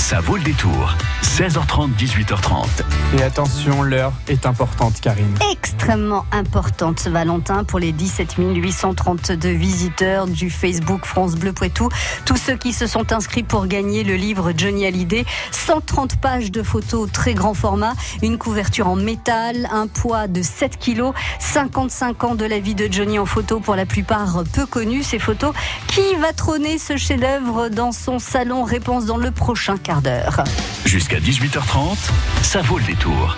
Ça vaut le détour. 16h30, 18h30. Et attention, l'heure est importante, Karine. Extrêmement importante ce Valentin pour les 17 832 visiteurs du Facebook France Bleu Poitou. Tous ceux qui se sont inscrits pour gagner le livre Johnny Hallyday. 130 pages de photos très grand format, une couverture en métal, un poids de 7 kilos, 55 ans de la vie de Johnny en photo pour la plupart peu connues. Ces photos, qui va trôner ce chef-d'œuvre dans son salon? Réponse dans le prochain Jusqu'à 18h30, ça vaut le détour.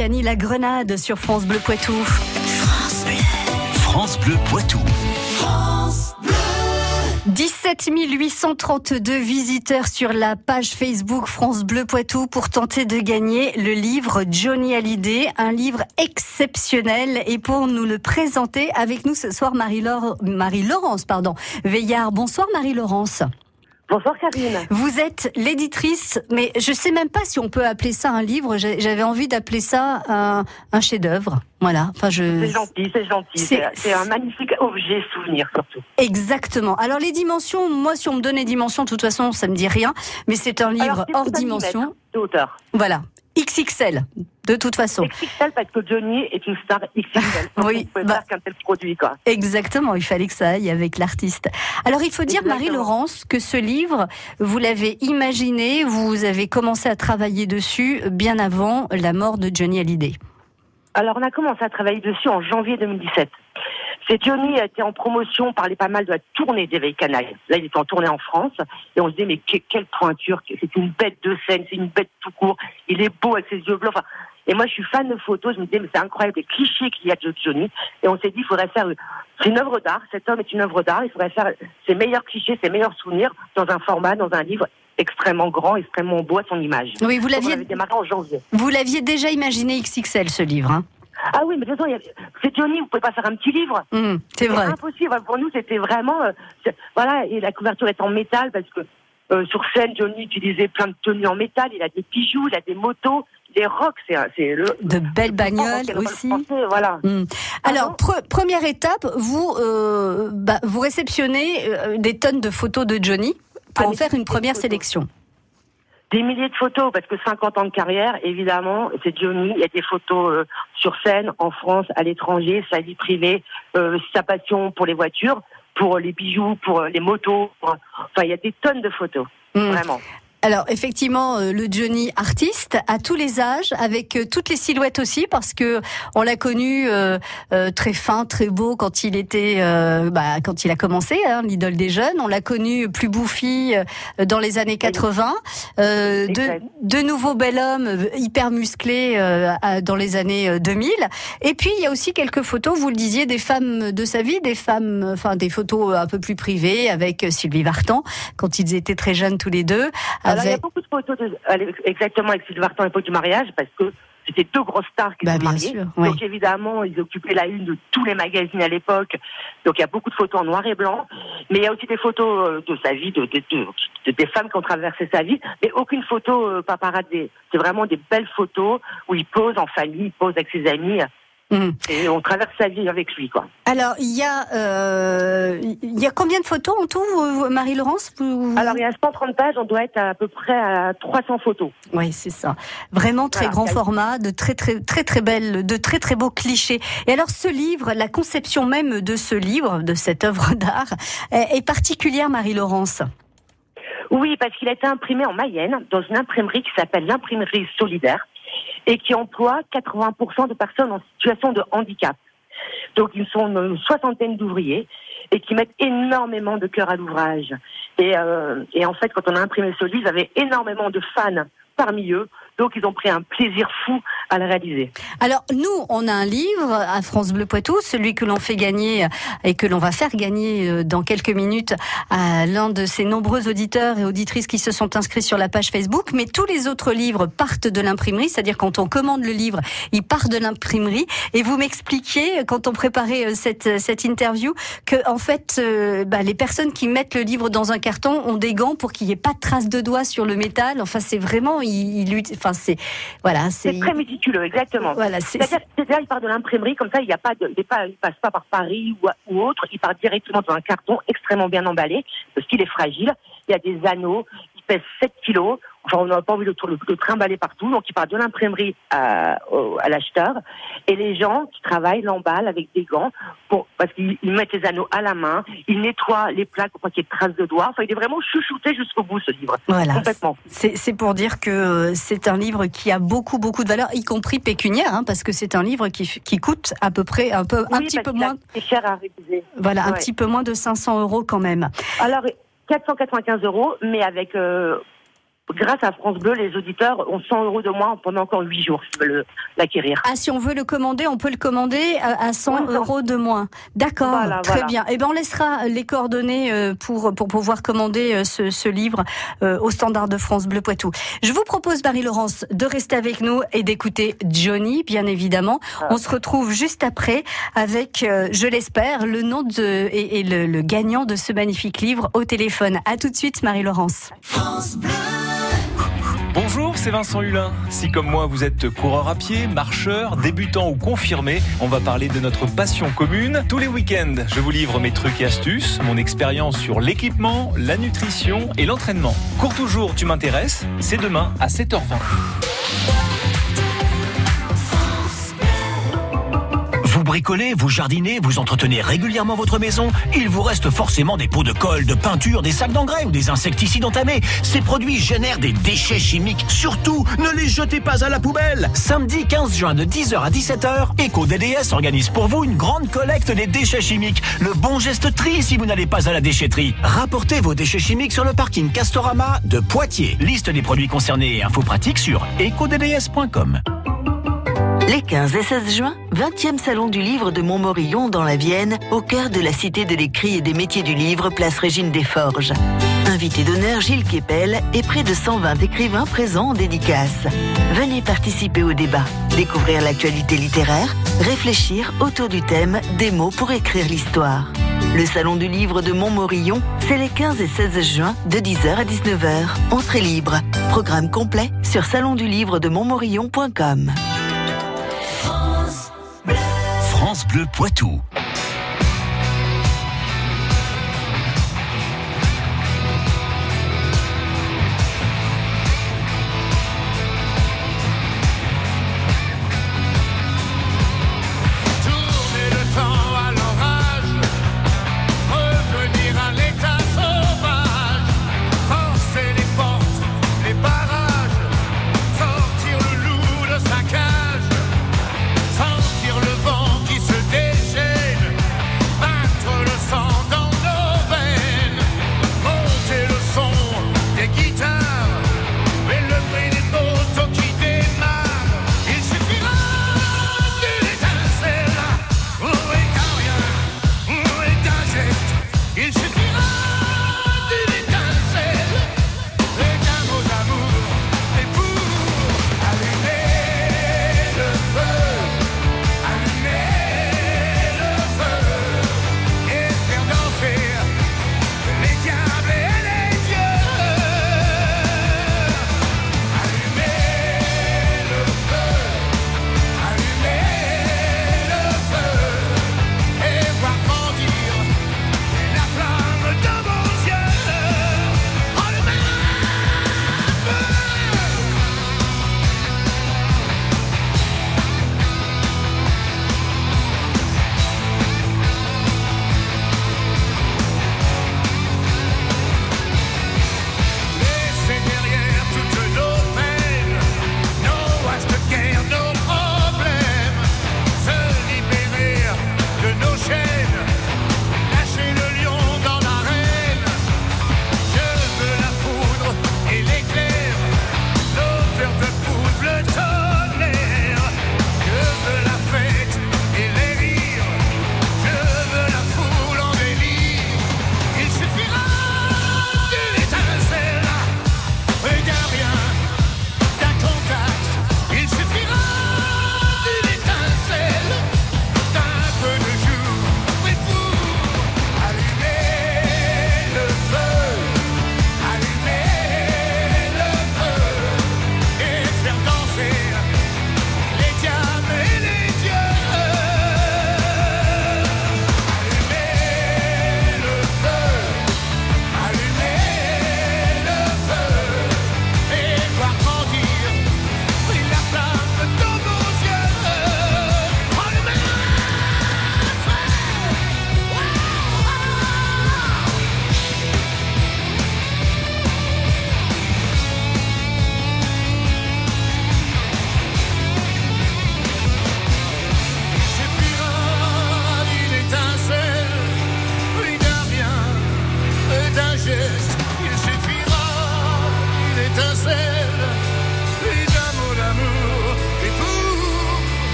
Luciani, La Grenade sur France Bleu Poitou. France Bleu Poitou. 17 832 visiteurs sur la page Facebook France Bleu Poitou pour tenter de gagner le livre Johnny Hallyday, un livre exceptionnel. Et pour nous le présenter avec nous ce soir, Marie-Laure- Marie-Laurence pardon, Veillard. Bonsoir Marie-Laurence. Bonsoir Karine. Vous êtes l'éditrice, mais je sais même pas si on peut appeler ça un livre. J'avais envie d'appeler ça un, un chef-d'œuvre. Voilà. Enfin, je. C'est gentil, c'est gentil. C'est- un magnifique objet souvenir surtout. Exactement. Alors les dimensions, moi si on me donne les dimensions, de toute façon ça me dit rien, mais c'est un livre Alors, hors 70 dimension. hauteur. Voilà. XXL, de toute façon. XXL parce que Johnny est une star XXL. Oui, On bah- faire tel produit quoi. Exactement, il fallait que ça aille avec l'artiste. Alors il faut dire. Marie-Laurence, que ce livre, vous l'avez imaginé, vous avez commencé à travailler dessus bien avant la mort de Johnny Hallyday. Alors on a commencé à travailler dessus en janvier 2017. C'est Johnny a été en promotion, parlait pas mal de la tournée d'Éveil Canaille. Là, il était en tournée en France. Et on se disait, mais que- quelle pointure, c'est une bête de scène, c'est une bête tout court. Il est beau avec ses yeux bleus. Enfin, et moi, je suis fan de photos. Je me disais, mais c'est incroyable les clichés qu'il y a de Johnny. Et on s'est dit, il faudrait faire, c'est une œuvre d'art. Cet homme est une œuvre d'art. Il faudrait faire ses meilleurs clichés, ses meilleurs souvenirs dans un format, dans un livre extrêmement grand, extrêmement beau à son image. Oui, vous on l'aviez, vous l'aviez déjà imaginé XXL ce livre. hein? Ah oui, mais de toute façon, c'est Johnny, vous pouvez pas faire un petit livre. Hum, c'est vrai. impossible. Pour nous, c'était vraiment. euh, voilà, et la couverture est en métal parce que euh, sur scène, Johnny utilisait plein de tenues en métal. Il a des bijoux, il a des motos, des rocks. C'est c'est le. De belles le bagnoles aussi. français, voilà. Hum. Alors, Pardon pre- première étape, vous, euh, bah, vous réceptionnez des tonnes de photos de Johnny pour Ah, en faire une première photos. sélection. Des milliers de photos parce que 50 ans de carrière, évidemment, c'est Johnny. Il y a des photos euh, sur scène, en France, à l'étranger, sa vie privée, euh, sa passion pour les voitures, pour les bijoux, pour euh, les motos. pour- Enfin, il y a des tonnes de photos, Hum. vraiment. Alors effectivement, euh, le Johnny artiste à tous les âges, avec euh, toutes les silhouettes aussi, parce que on l'a connu euh, euh, très fin, très beau quand il était, euh, bah, quand il a commencé, hein, l'idole des jeunes. On l'a connu plus bouffi euh, dans les années 80. Euh, Exact. de, de nouveaux bel hommes euh, hyper musclés euh, à- dans les années euh, 2000. Et puis il y a aussi quelques photos, vous le disiez, des femmes de sa vie, des femmes, enfin des photos un peu plus privées avec Sylvie Vartan quand ils étaient très jeunes tous les deux. Alors, il y a beaucoup de photos de, exactement avec Sylvain Vartan à l'époque du mariage, parce que c'était deux grosses stars qui Bah, se bien mariaient. sûr. Donc évidemment, ils occupaient la une de tous les magazines à l'époque. Donc il y a beaucoup de photos en noir et blanc. Mais il y a aussi des photos euh, de sa vie, de, de- de- de- des femmes qui ont traversé sa vie. Mais aucune photo euh, paparazzi. C'est vraiment des belles photos où il pose en famille, il pose avec ses amis. Hum. Et on traverse sa vie avec lui, quoi. Alors, il y a, euh, il y a combien de photos en tout, vous- Marie-Laurence Alors il y a 130 pages, on doit être à peu près à 300 photos. Oui, c'est ça. Vraiment très Voilà. grand format, de très très très très belles, de très très beaux clichés. Et alors, ce livre, la conception même de ce livre, de cette œuvre d'art, est est particulière, Marie-Laurence? Oui, parce qu'il a été imprimé en Mayenne, dans une imprimerie qui s'appelle l'imprimerie solidaire, et qui emploie 80% de personnes en situation de handicap. Donc, ils sont une soixantaine d'ouvriers et qui mettent énormément de cœur à l'ouvrage. Et, euh, et en fait, quand on a imprimé ce livre, il y avait énormément de fans parmi eux. Donc, ils ont pris un plaisir fou à le réaliser. Alors, nous, on a un livre à France Bleu Poitou, celui que l'on fait gagner et que l'on va faire gagner euh, dans quelques minutes à l'un de ces nombreux auditeurs et auditrices qui se sont inscrits sur la page Facebook. Mais tous les autres livres partent de l'imprimerie, c'est-à-dire quand on commande le livre, il part de l'imprimerie. Et vous m'expliquiez, quand on préparait euh, cette, interview, que en fait, euh, bah, les personnes qui mettent le livre dans un carton ont des gants pour qu'il n'y ait pas de traces de doigts sur le métal. Enfin, c'est vraiment, il, il, c'est, voilà, C'est très méticuleux, exactement. voilà, c'est, C'est-à-dire, il part de l'imprimerie, comme ça, il n'y a pas de, il, est pas, il passe pas par Paris ou, ou autre, il part directement dans un carton extrêmement bien emballé, parce qu'il est fragile. Il y a des anneaux, il pèse 7 kilos. Enfin, on n'a pas envie de le, le trimballer partout, donc il part de l'imprimerie à, au- à l'acheteur. Et les gens qui travaillent l'emballent avec des gants, pour, parce qu'ils ils mettent les anneaux à la main, ils nettoient les plaques pour pas qu'il y ait de traces de doigts. Enfin, il est vraiment chouchouté jusqu'au bout, ce livre. Voilà. Complètement. C'est c'est pour dire que euh, c'est un livre qui a beaucoup beaucoup de valeur, y compris pécuniaire, hein, parce que c'est un livre qui, qui coûte à peu près un peu un Oui, petit parce peu moins, coûté cher à réviser. voilà, un petit peu moins de 500 euros quand même. Alors, 495 euros, mais avec, euh, grâce à France Bleu, les auditeurs ont 100 euros de moins pendant encore 8 jours s'ils veulent l'acquérir. Ah, si on veut le commander, on peut le commander à, à 100 Oui, euros de moins. D'accord, Voilà, très voilà. bien. Eh ben, on laissera les coordonnées euh, pour pour pouvoir commander euh, ce, ce livre euh, au standard de France Bleu Poitou. Je vous propose, Marie-Laurence, de rester avec nous et d'écouter Johnny, bien évidemment. Ah. On se retrouve juste après avec, euh, je l'espère, le nom de et, et le, le gagnant de ce magnifique livre au téléphone. À tout de suite, Marie-Laurence. Bonjour, c'est Vincent Hulin. Si comme moi vous êtes coureur à pied, marcheur, débutant ou confirmé, on va parler de notre passion commune. Tous les week-ends, je vous livre mes trucs et astuces, mon expérience sur l'équipement, la nutrition et l'entraînement. Cours toujours, tu m'intéresses C'est demain à 7h20. Bricolez, vous jardinez, vous entretenez régulièrement votre maison, il vous reste forcément des pots de colle, de peinture, des sacs d'engrais ou des insecticides entamés. Ces produits génèrent des déchets chimiques. Surtout, ne les jetez pas à la poubelle. Samedi 15 juin de 10h à 17h, EcoDDS organise pour vous une grande collecte des déchets chimiques. Le bon geste tri si vous n'allez pas à la déchetterie. Rapportez vos déchets chimiques sur le parking Castorama de Poitiers. Liste des produits concernés et infos pratiques sur ecodds.com. Les 15 et 16 juin, 20e salon du livre de Montmorillon dans la Vienne, au cœur de la cité de l'écrit et des métiers du livre, place Régine Desforges. Invité d'honneur Gilles Kepel et près de 120 écrivains présents en dédicace. Venez participer au débat, découvrir l'actualité littéraire, réfléchir autour du thème des mots pour écrire l'histoire. Le salon du livre de Montmorillon, c'est les 15 et 16 juin de 10h à 19h. Entrée libre. Programme complet sur salondulivre-de-montmorillon.com. Bleu Poitou.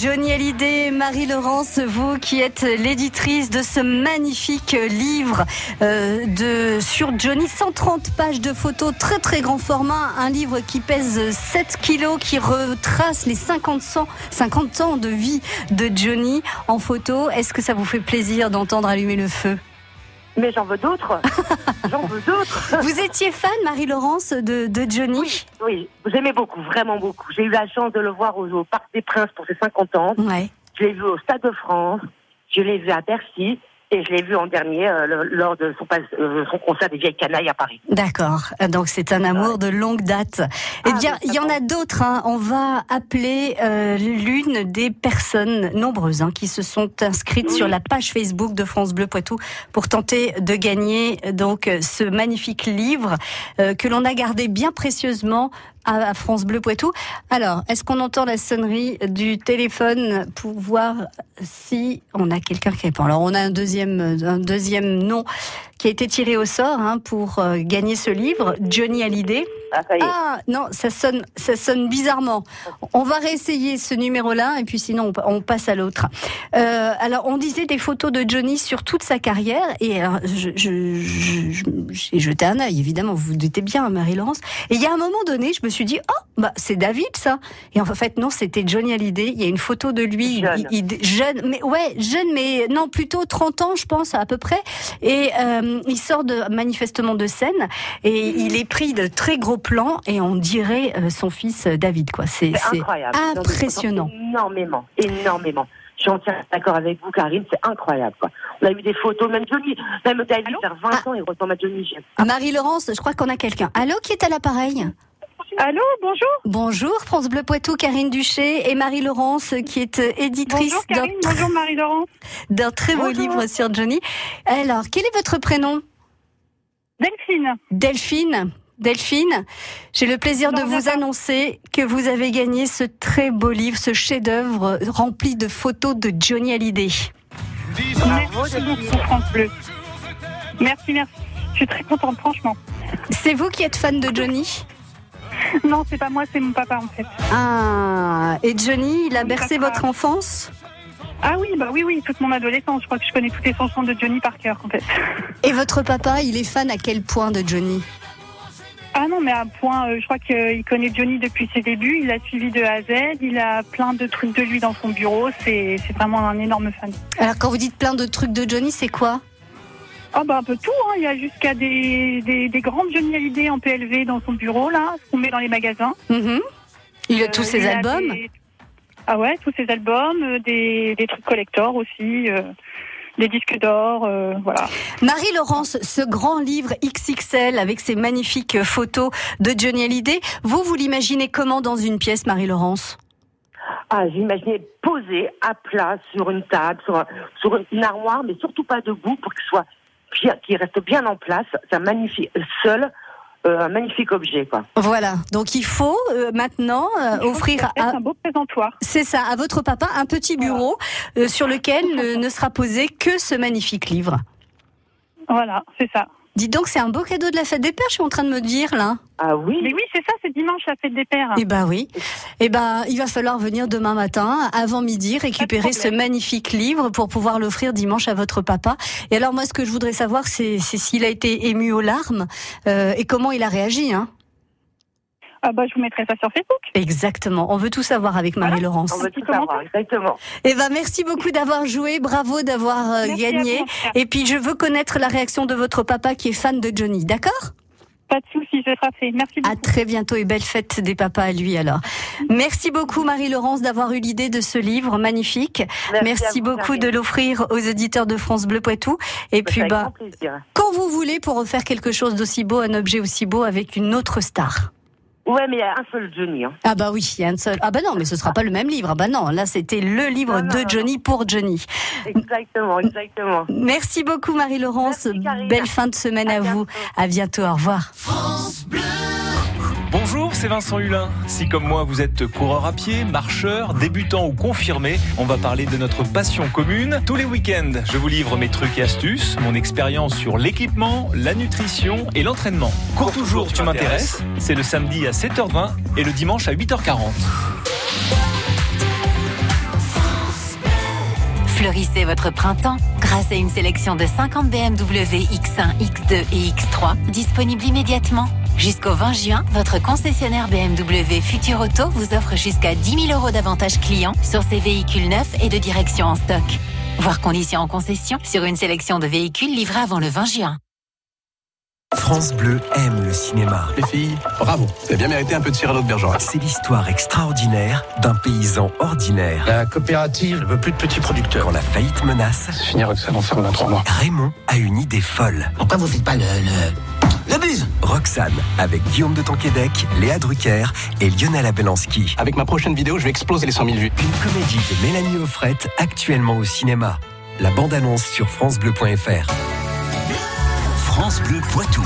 Johnny Hallyday, Marie-Laurence, vous qui êtes l'éditrice de ce magnifique livre euh, de, sur Johnny, 130 pages de photos, très très grand format, un livre qui pèse 7 kilos, qui retrace les 50 ans, 50 ans de vie de Johnny en photo. Est-ce que ça vous fait plaisir d'entendre allumer le feu? Mais j'en veux d'autres. j'en veux d'autres. Vous étiez fan, Marie-Laurence, de, de Johnny Oui, j'aimais beaucoup, vraiment beaucoup. J'ai eu la chance de le voir au, au Parc des Princes pour ses 50 ans. Ouais. Je l'ai vu au Stade de France. Je l'ai vu à Bercy. Et je l'ai vu en dernier euh, lors de son, euh, son concert des Vieilles Canailles à Paris. D'accord. Donc c'est un amour de longue date. Eh Ah, bien, il y en a d'autres. hein. On va appeler euh, l'une des personnes nombreuses hein, qui se sont inscrites Oui. sur la page Facebook de France Bleu Poitou pour tenter de gagner euh, donc euh, ce magnifique livre euh, que l'on a gardé bien précieusement à, France Bleu Poitou. Alors, est-ce qu'on entend la sonnerie du téléphone pour voir si on a quelqu'un qui répond? Alors, on a un deuxième, un deuxième nom qui a été tiré au sort hein, pour euh, gagner ce livre, Johnny Hallyday. Ah, ça y est. Ah non, ça sonne, ça sonne bizarrement. On va réessayer ce numéro-là et puis sinon on, on passe à l'autre. Euh, alors on disait des photos de Johnny sur toute sa carrière et alors, je, je, je- je- j'ai jeté un œil évidemment. Vous vous doutez bien, Marie-Laurence. Et il y a un moment donné, je me suis dit oh bah c'est David ça. Et en fait non, c'était Johnny Hallyday. Il y a une photo de lui, Jeune. il- il- jeune, mais ouais jeune, mais non plutôt 30 ans je pense à peu près. Et euh, il sort de manifestement de scène et il est pris de très gros plans et on dirait euh, son fils euh, David quoi. C'est incroyable. impressionnant. Énormément, énormément. Je suis entièrement d'accord avec vous, Karine, c'est incroyable. Quoi. On a eu des photos, même Johnny, même David, vers 20 Ah. ans, il ressemble à Johnny Jeff. Marie-Laurence, je crois qu'on a quelqu'un. Allô, qui est à l'appareil? Allô, bonjour. Bonjour, France Bleu Poitou, Karine Duché et Marie-Laurence qui est euh, éditrice Bonjour d'un Karine, bonjour Marie-Laurence. d'un très beau Bonjour. livre sur Johnny. Alors, quel est votre prénom? Delphine. Delphine. Delphine, j'ai le plaisir de vous annoncer que vous avez gagné ce très beau livre, ce chef-d'œuvre rempli de photos de Johnny Hallyday. Merci beaucoup France Bleu. Merci, merci. Je suis très contente, franchement. C'est vous qui êtes fan de Johnny? Non, c'est pas moi, c'est mon papa en fait. Ah, et Johnny, il a bercé papa. votre enfance? Ah oui, bah oui, oui, toute mon adolescence. Je crois que je connais toutes les chansons de Johnny par cœur en fait. Et votre papa, il est fan à quel point de Johnny? Ah non, mais à un point, euh, je crois qu'il connaît Johnny depuis ses débuts. Il l'a suivi de A à Z. Il a plein de trucs de lui dans son bureau. C'est c'est vraiment un énorme fan. Alors quand vous dites plein de trucs de Johnny, c'est quoi? Ah bah un peu tout, hein. il y a jusqu'à des, des, des grandes Johnny Hallyday en PLV dans son bureau là, qu'on met dans les magasins. Mhm. Il a tous Euh, ses il a albums des- Ah ouais, tous ses albums, euh, des, des trucs collector aussi, euh, des disques d'or, euh, voilà. Marie-Laurence, ce grand livre XXL avec ces magnifiques photos de Johnny Hallyday, vous, vous l'imaginez comment dans une pièce, Marie-Laurence? Ah, j'imaginais posé à plat sur une table, sur, un- sur une armoire, mais surtout pas debout pour qu'il soit bien, qu'il reste bien en place. C'est un magnifique, seul, euh, un magnifique objet, quoi. Voilà, donc il faut euh, maintenant euh, Il faut offrir à, un beau présentoir. c'est ça, à votre papa un petit bureau euh, sur lequel euh, ne sera posé que ce magnifique livre. Voilà, c'est ça. Dites donc, c'est un beau cadeau de la fête des pères, je suis en train de me dire là. Ah oui Mais oui, c'est ça, c'est dimanche la fête des pères. Eh ben oui. Eh ben, il va falloir venir demain matin, avant midi, récupérer ce magnifique livre pour pouvoir l'offrir dimanche à votre papa. Et alors, moi, ce que je voudrais savoir, c'est c'est s'il a été ému aux larmes euh, et comment il a réagi. Hein. Ah bah je vous mettrai ça sur Facebook. Exactement. On veut tout savoir avec Marie-Laurence. On veut tout savoir, exactement. Eh ben, merci beaucoup d'avoir joué. Bravo d'avoir euh, à gagné. Et puis, je veux connaître la réaction de votre papa qui est fan de Johnny. D'accord? Pas de soucis, ce sera fait. Merci À beaucoup. très bientôt et belle fête des papas à lui alors. Merci beaucoup Marie-Laurence d'avoir eu l'idée de ce livre magnifique. Merci, à beaucoup de l'offrir aux auditeurs de France Bleu Poitou. Et puis bah grand plaisir. quand vous voulez pour refaire quelque chose d'aussi beau, un objet aussi beau avec une autre star. Ouais, mais il y a un seul Johnny. Hein. Ah bah oui, il y a un seul. Ah bah non, mais ce sera pas le même livre. Ah bah non, là c'était le livre Non, non, de non, Johnny pour Johnny. Exactement, exactement. Merci beaucoup Marie-Laurence. Belle fin de semaine à, À vous. À bientôt, au revoir. Bonjour, c'est Vincent Hulin. Si comme moi vous êtes coureur à pied, marcheur, débutant ou confirmé, on va parler de notre passion commune. Tous les week-ends, je vous livre mes trucs et astuces, mon expérience sur l'équipement, la nutrition et l'entraînement. Cours toujours, tu m'intéresses. C'est le samedi à 7h20 et le dimanche à 8h40. Fleurissez votre printemps grâce à une sélection de 50 BMW X1, X2 et X3 disponibles immédiatement. Jusqu'au 20 juin, votre concessionnaire BMW Futur Auto vous offre jusqu'à 10 000 euros d'avantages clients sur ses véhicules neufs et de direction en stock. Voir conditions en concession sur une sélection de véhicules livrés avant le 20 juin. France Bleu aime le cinéma. Les filles, bravo. Vous avez bien mérité un peu de Cyrano de Bergerac. C'est l'histoire extraordinaire d'un paysan ordinaire. La coopérative ne veut plus de petits producteurs. Quand la faillite menace, C'est fini Roxane, on ferme dans trois mois. Raymond a une idée folle. Pourquoi vous faites pas le... le... Roxane, avec Guillaume de Tonquédec, Léa Drucker et Lionel Abelanski. Avec ma prochaine vidéo, je vais exploser les 100 000 vues. Une comédie de Mélanie Offrette, actuellement au cinéma. La bande-annonce sur francebleu.fr. France Bleu Poitou.